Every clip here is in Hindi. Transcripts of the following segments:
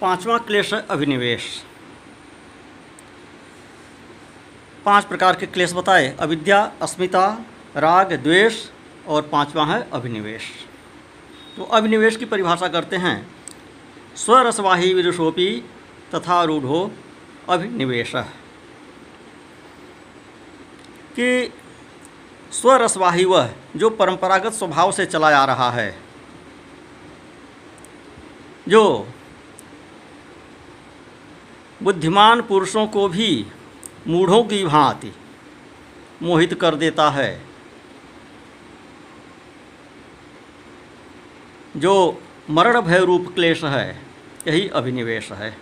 पांचवा क्लेश है अभिनिवेश पाँच प्रकार के क्लेश बताए, अविद्या, अस्मिता, राग, द्वेष और पांचवा है अभिनिवेश तो अभिनिवेश की परिभाषा करते हैं। स्वरसवाही विदुषोपी तथा रूढ़ो अभिनिवेश कि स्वरसवाही वह जो परंपरागत स्वभाव से चला आ रहा है, जो बुद्धिमान पुरुषों को भी मूढ़ों की भांति मोहित कर देता है। जो मरण भय रूप क्लेश है, यही अभिनिवेश है।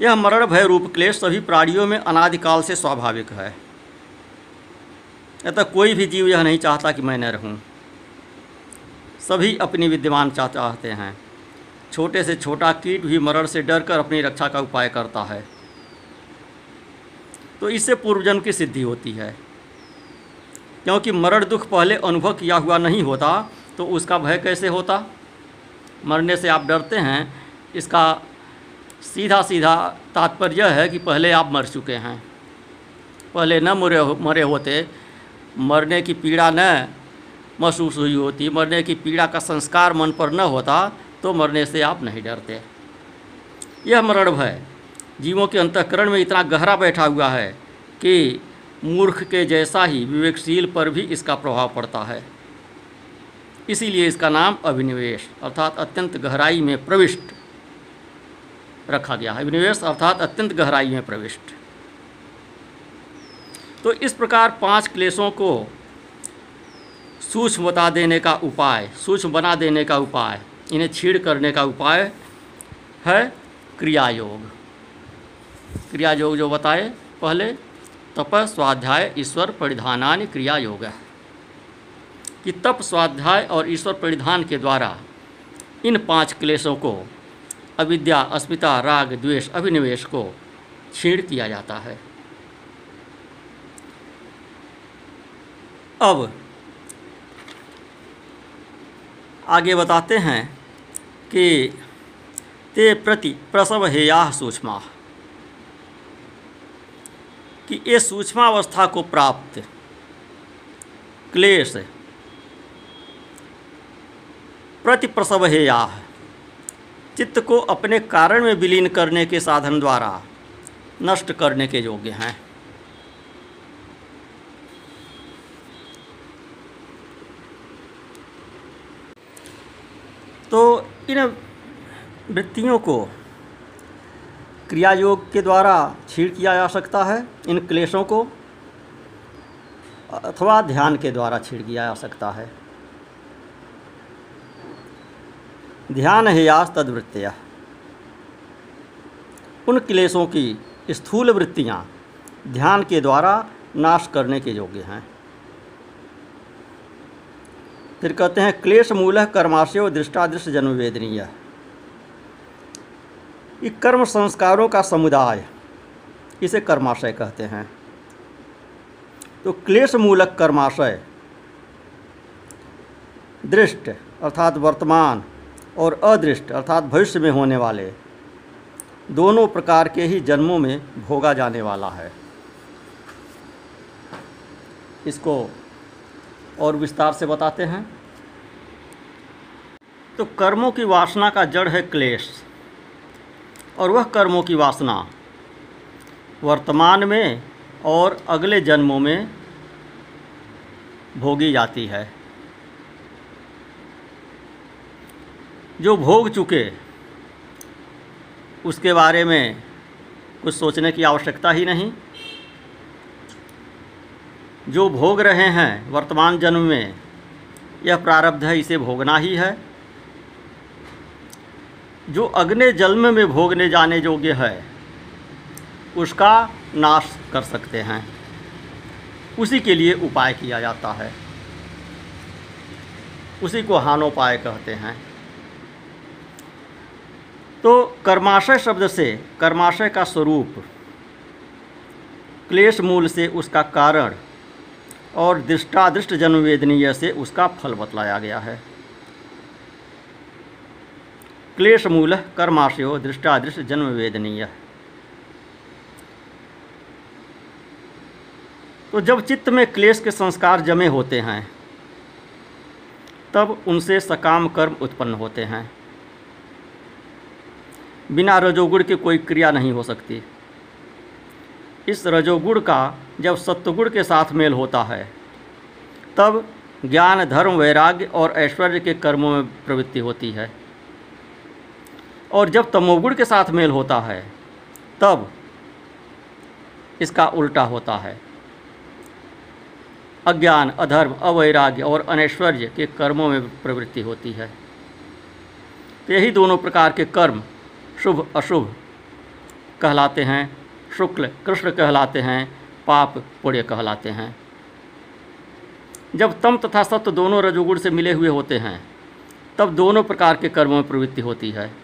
यह मरण भय रूप क्लेश सभी प्राणियों में अनादिकाल से स्वाभाविक है। अतः कोई भी जीव यह नहीं चाहता कि मैं न रहूँ। सभी अपनी विद्यमान चाहते हैं। छोटे से छोटा कीट भी मरण से डरकर अपनी रक्षा का उपाय करता है। तो इससे पूर्वजन्म की सिद्धि होती है। क्योंकि मरण दुख पहले अनुभव किया हुआ नहीं होता तो उसका भय कैसे होता? मरने से आप डरते हैं, इसका सीधा सीधा तात्पर्य है कि पहले आप मर चुके हैं। पहले न मरे मरे होते। मरने की पीड़ा न महसूस हुई होती, मरने की पीड़ा का संस्कार मन पर न होता। तो मरने से आप नहीं डरते। यह मरण भय। जीवों के अंतकरण में इतना गहरा बैठा हुआ है कि मूर्ख के जैसा ही विवेकशील पर भी इसका प्रभाव पड़ता है। इसीलिए इसका नाम अभिनिवेश अर्थात अत्यंत गहराई में प्रविष्ट रखा गया है। अभिनिवेश अर्थात अत्यंत गहराई में प्रविष्ट। तो इस प्रकार पाँच क्लेशों को सूक्ष्म बता देने का उपाय, सूक्ष्म बना देने का उपाय। इन्हें छीड़ करने का उपाय है क्रिया योग क्रिया योग जो बताए, पहले तप स्वाध्याय ईश्वर परिधानान क्रिया योग है। कि तप स्वाध्याय और ईश्वर परिधान के द्वारा इन पाँच क्लेशों को, अविद्या, अस्मिता, राग, द्वेष, अभिनिवेश को छीड़ किया जाता है। अब आगे बताते हैं कि ते प्रति प्रसव हेया सूक्ष्मा। कि ये सूक्ष्मावस्था को प्राप्त क्लेश प्रति प्रसव हेया चित्त को अपने कारण में विलीन करने के साधन द्वारा नष्ट करने के योग्य हैं तो इन वृत्तियों को क्रिया योग के द्वारा छीड़ किया जा सकता है, इन क्लेशों को अथवा ध्यान के द्वारा छीड़ किया जा सकता है। ध्यान है यास तदवृत्तियाँ। उन क्लेशों की स्थूल वृत्तियाँ ध्यान के द्वारा नाश करने के योग्य हैं। फिर कहते हैं, क्लेश मूल कर्माशय व दृष्टादृष्ट जन्म वेदनीय कर्म संस्कारों का समुदाय, इसे कर्माशय कहते हैं। तो क्लेश मूलक कर्माशय, दृष्ट अर्थात वर्तमान और अदृष्ट अर्थात भविष्य में होने वाले दोनों प्रकार के ही जन्मों में भोगा जाने वाला है। इसको और विस्तार से बताते हैं। तो कर्मों की वासना का जड़ है क्लेश, और वह कर्मों की वासना वर्तमान में और अगले जन्मों में भोगी जाती है। जो भोग चुके, उसके बारे में कुछ सोचने की आवश्यकता ही नहीं। जो भोग रहे हैं वर्तमान जन्म में, यह प्रारब्ध है, इसे भोगना ही है। जो अग्नि जन्म में भोगने जाने योग्य है, उसका नाश कर सकते हैं। उसी के लिए उपाय किया जाता है। उसी को हानोपाय कहते हैं। तो कर्माशय शब्द से, कर्माशय का स्वरूप, क्लेश मूल से उसका कारण और दृष्टादृष्ट जन्मवेदनीय से उसका फल बतलाया गया है। क्लेश मूल कर्माशयो दृष्टादृष्ट जन्म वेदनीय तो जब चित्त में क्लेश के संस्कार जमे होते हैं, तब उनसे सकाम कर्म उत्पन्न होते हैं। बिना रजोगुण के कोई क्रिया नहीं हो सकती। इस रजोगुण का जब सत्वगुण के साथ मेल होता है, तब ज्ञान, धर्म, वैराग्य और ऐश्वर्य के कर्मों में प्रवृत्ति होती है। और जब तमोगुण के साथ मेल होता है, तब इसका उल्टा होता है। अज्ञान, अधर्म, अवैराग्य और अनैश्वर्य के कर्मों में प्रवृत्ति होती है। तो यही दोनों प्रकार के कर्म, शुभ, अशुभ, कहलाते हैं। शुक्ल, कृष्ण कहलाते हैं, पाप, पुण्य कहलाते हैं। जब तम तथा सत्य दोनों रजोगुण से मिले हुए होते हैं, तब दोनों प्रकार के कर्मों में प्रवृत्ति होती है।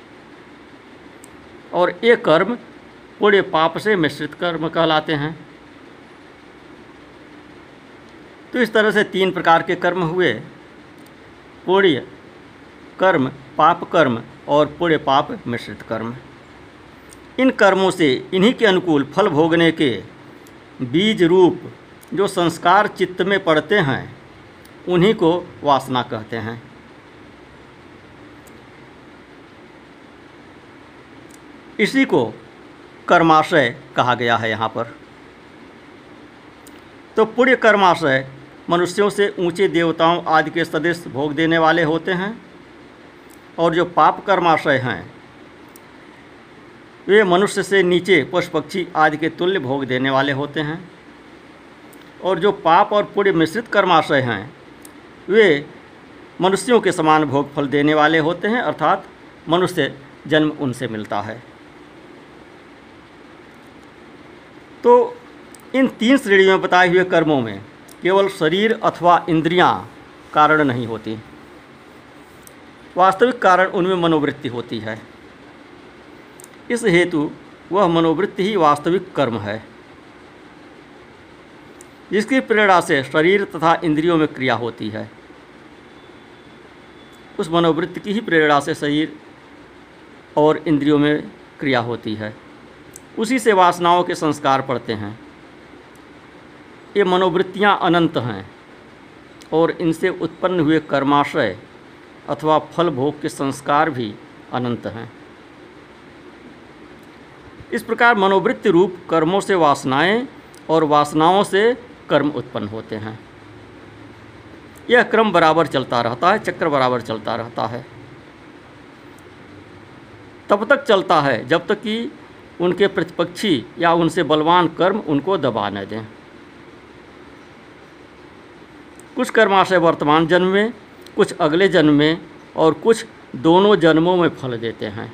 और ये कर्म पुण्य पाप से मिश्रित कर्म कहलाते हैं। तो इस तरह से तीन प्रकार के कर्म हुए। पुण्य कर्म, पाप कर्म और पुण्य पाप मिश्रित कर्म। इन कर्मों से इन्हीं के अनुकूल फल भोगने के बीज रूप जो संस्कार चित्त में पड़ते हैं, उन्हीं को वासना कहते हैं। इसी को कर्माशय कहा गया है यहाँ पर। तो पुण्य कर्माशय मनुष्यों से ऊँचे देवताओं आदि के सदस्य भोग देने वाले होते हैं और जो पाप कर्माशय हैं, वे मनुष्य से नीचे पशु पक्षी आदि के तुल्य भोग देने वाले होते हैं। और जो पाप और पुण्य मिश्रित कर्माशय हैं, वे मनुष्यों के समान भोग फल देने वाले होते हैं, अर्थात मनुष्य जन्म उनसे मिलता है। तो इन तीन श्रेणियों में बताए हुए कर्मों में केवल शरीर अथवा इंद्रियाँ कारण नहीं होती। वास्तविक कारण उनमें मनोवृत्ति होती है। इस हेतु वह मनोवृत्ति ही वास्तविक कर्म है। जिसकी प्रेरणा से शरीर तथा इंद्रियों में क्रिया होती है। उस मनोवृत्ति की ही प्रेरणा से शरीर और इंद्रियों में क्रिया होती है। उसी से वासनाओं के संस्कार पड़ते हैं। ये मनोवृत्तियाँ अनंत हैं और इनसे उत्पन्न हुए कर्माशय अथवा फल भोग के संस्कार भी अनंत हैं। इस प्रकार मनोवृत्ति रूप कर्मों से वासनाएँ और वासनाओं से कर्म उत्पन्न होते हैं। यह क्रम बराबर चलता रहता है, चक्र बराबर चलता रहता है। तब तक चलता है, जब तक कि उनके प्रतिपक्षी या उनसे बलवान कर्म उनको दबा न दें। कुछ कर्माशय वर्तमान जन्म में, कुछ अगले जन्म में और कुछ दोनों जन्मों में फल देते हैं।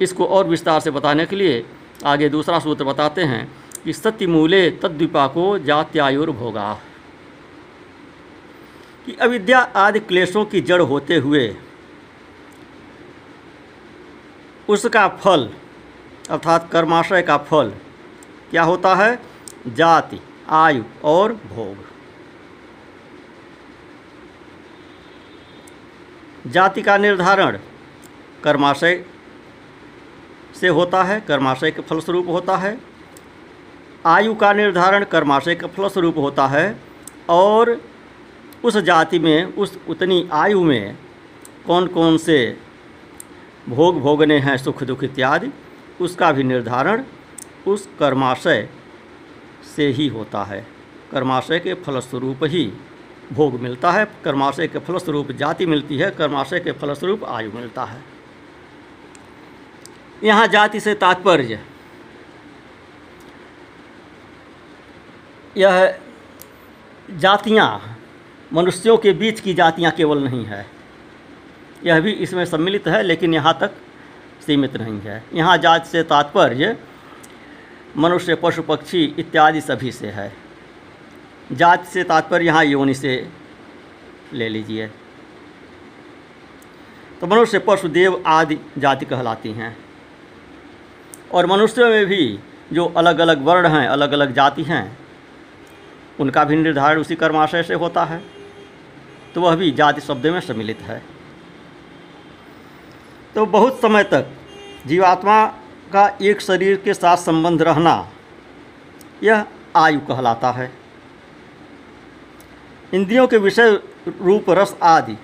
इसको और विस्तार से बताने के लिए आगे दूसरा सूत्र बताते हैं कि सत्यमूले तद्विपाको जात्यायुर्भोगा कि अविद्या आदि क्लेशों की जड़ होते हुए उसका फल, अर्थात कर्माशय का फल, क्या होता है? जाति, आयु और भोग। जाति का निर्धारण कर्माशय से होता है, कर्माशय के फलस्वरूप होता है। आयु का निर्धारण कर्माशय के फलस्वरूप होता है और उस जाति में, उस उतनी आयु में कौन कौन से भोग भोगने हैं, सुख दुख इत्यादि, उसका भी निर्धारण उस कर्माशय से ही होता है। कर्माशय के फलस्वरूप ही भोग मिलता है, कर्माशय के फलस्वरूप जाति मिलती है, कर्माशय के फलस्वरूप आयु मिलता है। यहाँ जाति से तात्पर्य, यह जातियाँ मनुष्यों के बीच की जातियाँ केवल नहीं है। यह भी इसमें सम्मिलित है, लेकिन यहाँ तक सीमित नहीं है। यहाँ जात से तात्पर्य, मनुष्य, पशु, पक्षी इत्यादि सभी से है। जाति से तात्पर्य यहाँ योनि से ले लीजिए। तो मनुष्य, पशु, देव आदि जाति कहलाती हैं। और मनुष्यों में भी जो अलग अलग वर्ण हैं अलग अलग जाति हैं, उनका भी निर्धारण उसी कर्माशय से होता है। तो वह भी जाति शब्द में सम्मिलित है। तो बहुत समय तक जीवात्मा का एक शरीर के साथ संबंध रहना यह आयु कहलाता है। इंद्रियों के विषय रूप, रस आदि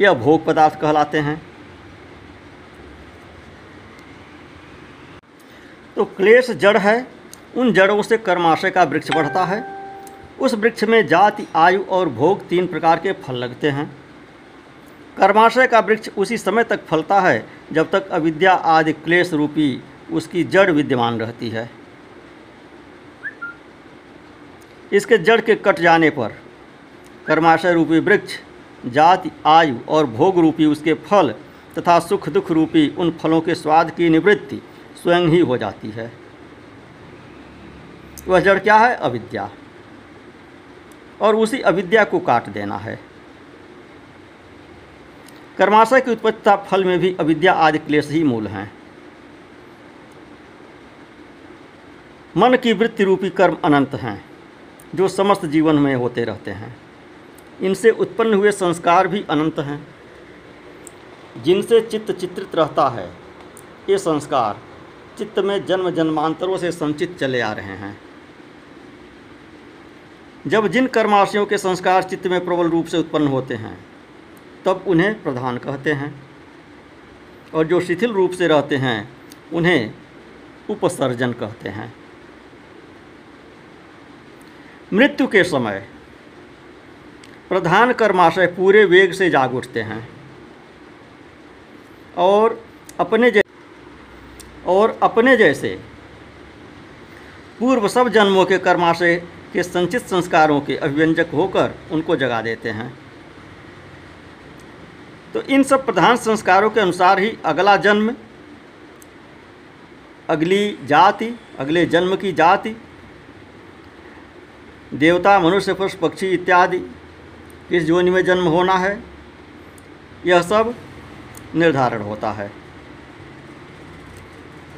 यह भोग पदार्थ कहलाते हैं। तो क्लेश जड़ है, उन जड़ों से कर्माशय का वृक्ष बढ़ता है। उस वृक्ष में जाति, आयु और भोग तीन प्रकार के फल लगते हैं। कर्माशय का वृक्ष उसी समय तक फलता है, जब तक अविद्या आदि क्लेश रूपी उसकी जड़ विद्यमान रहती है। इसके जड़ के कट जाने पर कर्माशय रूपी वृक्ष, जाति, आयु और भोग रूपी उसके फल तथा सुख दुख रूपी उन फलों के स्वाद की निवृत्ति स्वयं ही हो जाती है। वह जड़ क्या है? अविद्या। और उसी अविद्या को काट देना है। कर्माशय की उत्पत्ति फल में भी अविद्या आदि क्लेश ही मूल हैं। मन की वृत्ति रूपी कर्म अनंत हैं, जो समस्त जीवन में होते रहते हैं। इनसे उत्पन्न हुए संस्कार भी अनंत हैं। जिनसे चित्त चित्रित रहता है, ये संस्कार चित्त में जन्म जन्मांतरों से संचित चले आ रहे हैं। जब जिन कर्माशयों के संस्कार चित्त में प्रबल रूप से उत्पन्न होते हैं तब उन्हें प्रधान कहते हैं। और जो शिथिल रूप से रहते हैं, उन्हें उपसर्जन कहते हैं। मृत्यु के समय, प्रधान कर्माशय पूरे वेग से जाग उठते हैं। और अपने जै, और अपने जैसे, पूर्व सब जन्मों के कर्माशय के संचित संस्कारों के अभिव्यंजक होकर उनको जगा देते हैं। तो इन सब प्रधान संस्कारों के अनुसार ही अगला जन्म, अगली जाति, अगले जन्म की जाति, देवता, मनुष्य पशु पक्षी इत्यादि किस जोनि में जन्म होना है, यह सब निर्धारण होता है।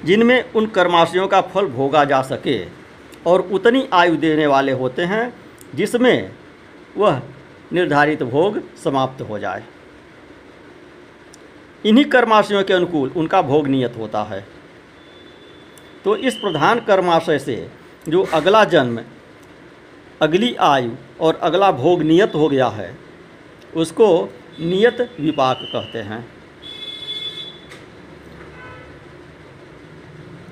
जिनमें उन कर्माशयों का फल भोगा जा सके और उतनी आयु देने वाले होते हैं, जिसमें वह निर्धारित भोग समाप्त हो जाए। इन्हीं कर्माशयों के अनुकूल उनका भोग नियत होता है। तो इस प्रधान कर्माशय से जो अगला जन्म, अगली आयु और अगला भोग नियत हो गया है, उसको नियत विपाक कहते हैं।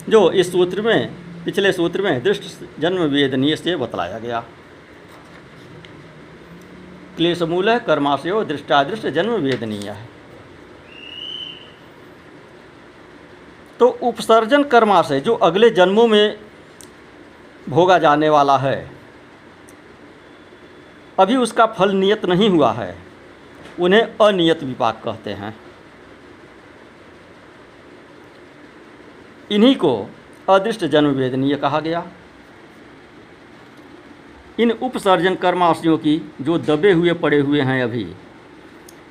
जो इस सूत्र में, पिछले सूत्र में दृष्ट जन्म वेदनीय से बतलाया गया। क्लेश मूल है कर्माशयो दृष्टादृष्ट जन्म वेदनीय है। तो उपसर्जन कर्माशय जो अगले जन्मों में भोगा जाने वाला है, अभी उसका फल नियत नहीं हुआ है, उन्हें अनियत विपाक कहते हैं। इन्हीं को अदृष्ट जन्म वेदनीय कहा गया। इन उपसर्जन कर्माशयों की जो दबे हुए पड़े हुए हैं अभी,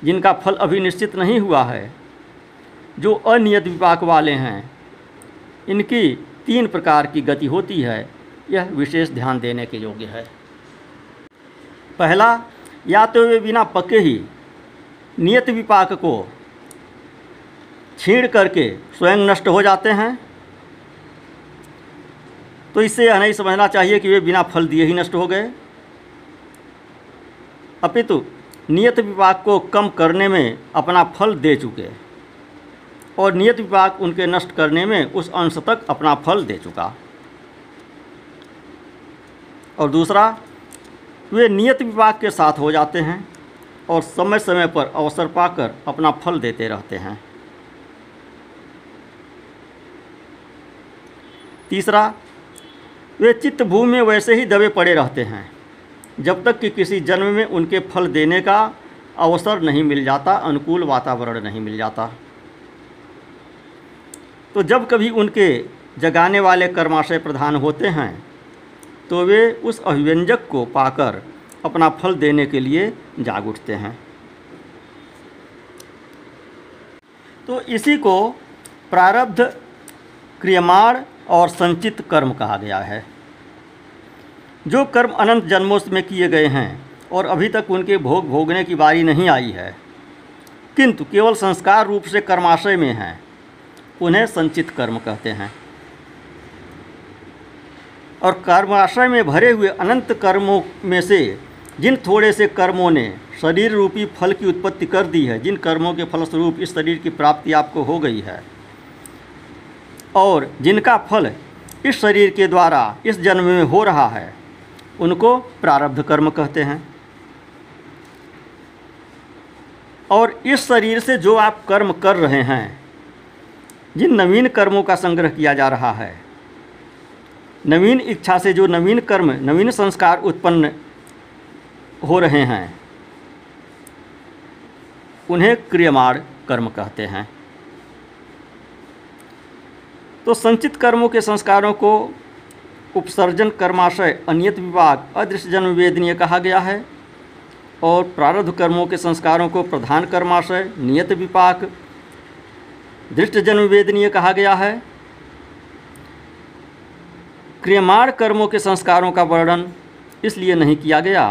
जिनका फल अभी निश्चित नहीं हुआ है जो अनियत विपाक वाले हैं, इनकी तीन प्रकार की गति होती है। यह विशेष ध्यान देने के योग्य है। पहला, या तो वे बिना पके ही नियत विपाक को छीण करके स्वयं नष्ट हो जाते हैं। तो इससे यह नहीं समझना चाहिए कि वे बिना फल दिए ही नष्ट हो गए। अपितु, नियत विपाक को कम करने में अपना फल दे चुके और नियत विपाक उनके नष्ट करने में उस अंश तक अपना फल दे चुका। और दूसरा, वे नियत विपाक के साथ हो जाते हैं और समय समय पर अवसर पाकर अपना फल देते रहते हैं। तीसरा, वे चित्त भूमि में वैसे ही दबे पड़े रहते हैं, जब तक कि किसी जन्म में उनके फल देने का अवसर नहीं मिल जाता, अनुकूल वातावरण नहीं मिल जाता। तो जब कभी उनके जगाने वाले कर्माशय प्रधान होते हैं तो वे उस अभिव्यंजक को पाकर अपना फल देने के लिए जाग उठते हैं। तो इसी को प्रारब्ध, क्रियमाण और संचित कर्म कहा गया है। जो कर्म अनंत जन्मों में किए गए हैं और अभी तक उनके भोग भोगने की बारी नहीं आई है, किंतु केवल संस्कार रूप से कर्माशय में हैं। उन्हें संचित कर्म कहते हैं। और कर्माशय में भरे हुए अनंत कर्मों में से, जिन थोड़े से कर्मों ने शरीर रूपी फल की उत्पत्ति कर दी है, जिन कर्मों के फलस्वरूप इस शरीर की प्राप्ति आपको हो गई है, और जिनका फल इस शरीर के द्वारा इस जन्म में हो रहा है, उनको प्रारब्ध कर्म कहते हैं। और इस शरीर से जो आप कर्म कर रहे हैं जिन नवीन कर्मों का संग्रह किया जा रहा है, नवीन इच्छा से जो नवीन कर्म, नवीन संस्कार उत्पन्न हो रहे हैं, उन्हें क्रियमाण कर्म कहते हैं। तो संचित कर्मों के संस्कारों को उपसर्जन कर्माशय, अनियत विभाग, अदृश्य जन्म वेदनीय कहा गया है, और प्रारब्ध कर्मों के संस्कारों को प्रधान कर्माशय, नियत विपाक दृष्ट जन्म वेदनीय कहा गया है। क्रियमाण कर्मों के संस्कारों का वर्णन इसलिए नहीं किया गया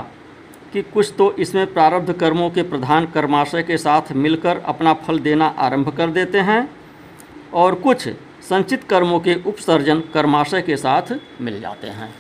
कि कुछ तो इसमें प्रारब्ध कर्मों के प्रधान कर्माशय के साथ मिलकर अपना फल देना आरंभ कर देते हैं और कुछ संचित कर्मों के उपसर्जन कर्माशय के साथ मिल जाते हैं।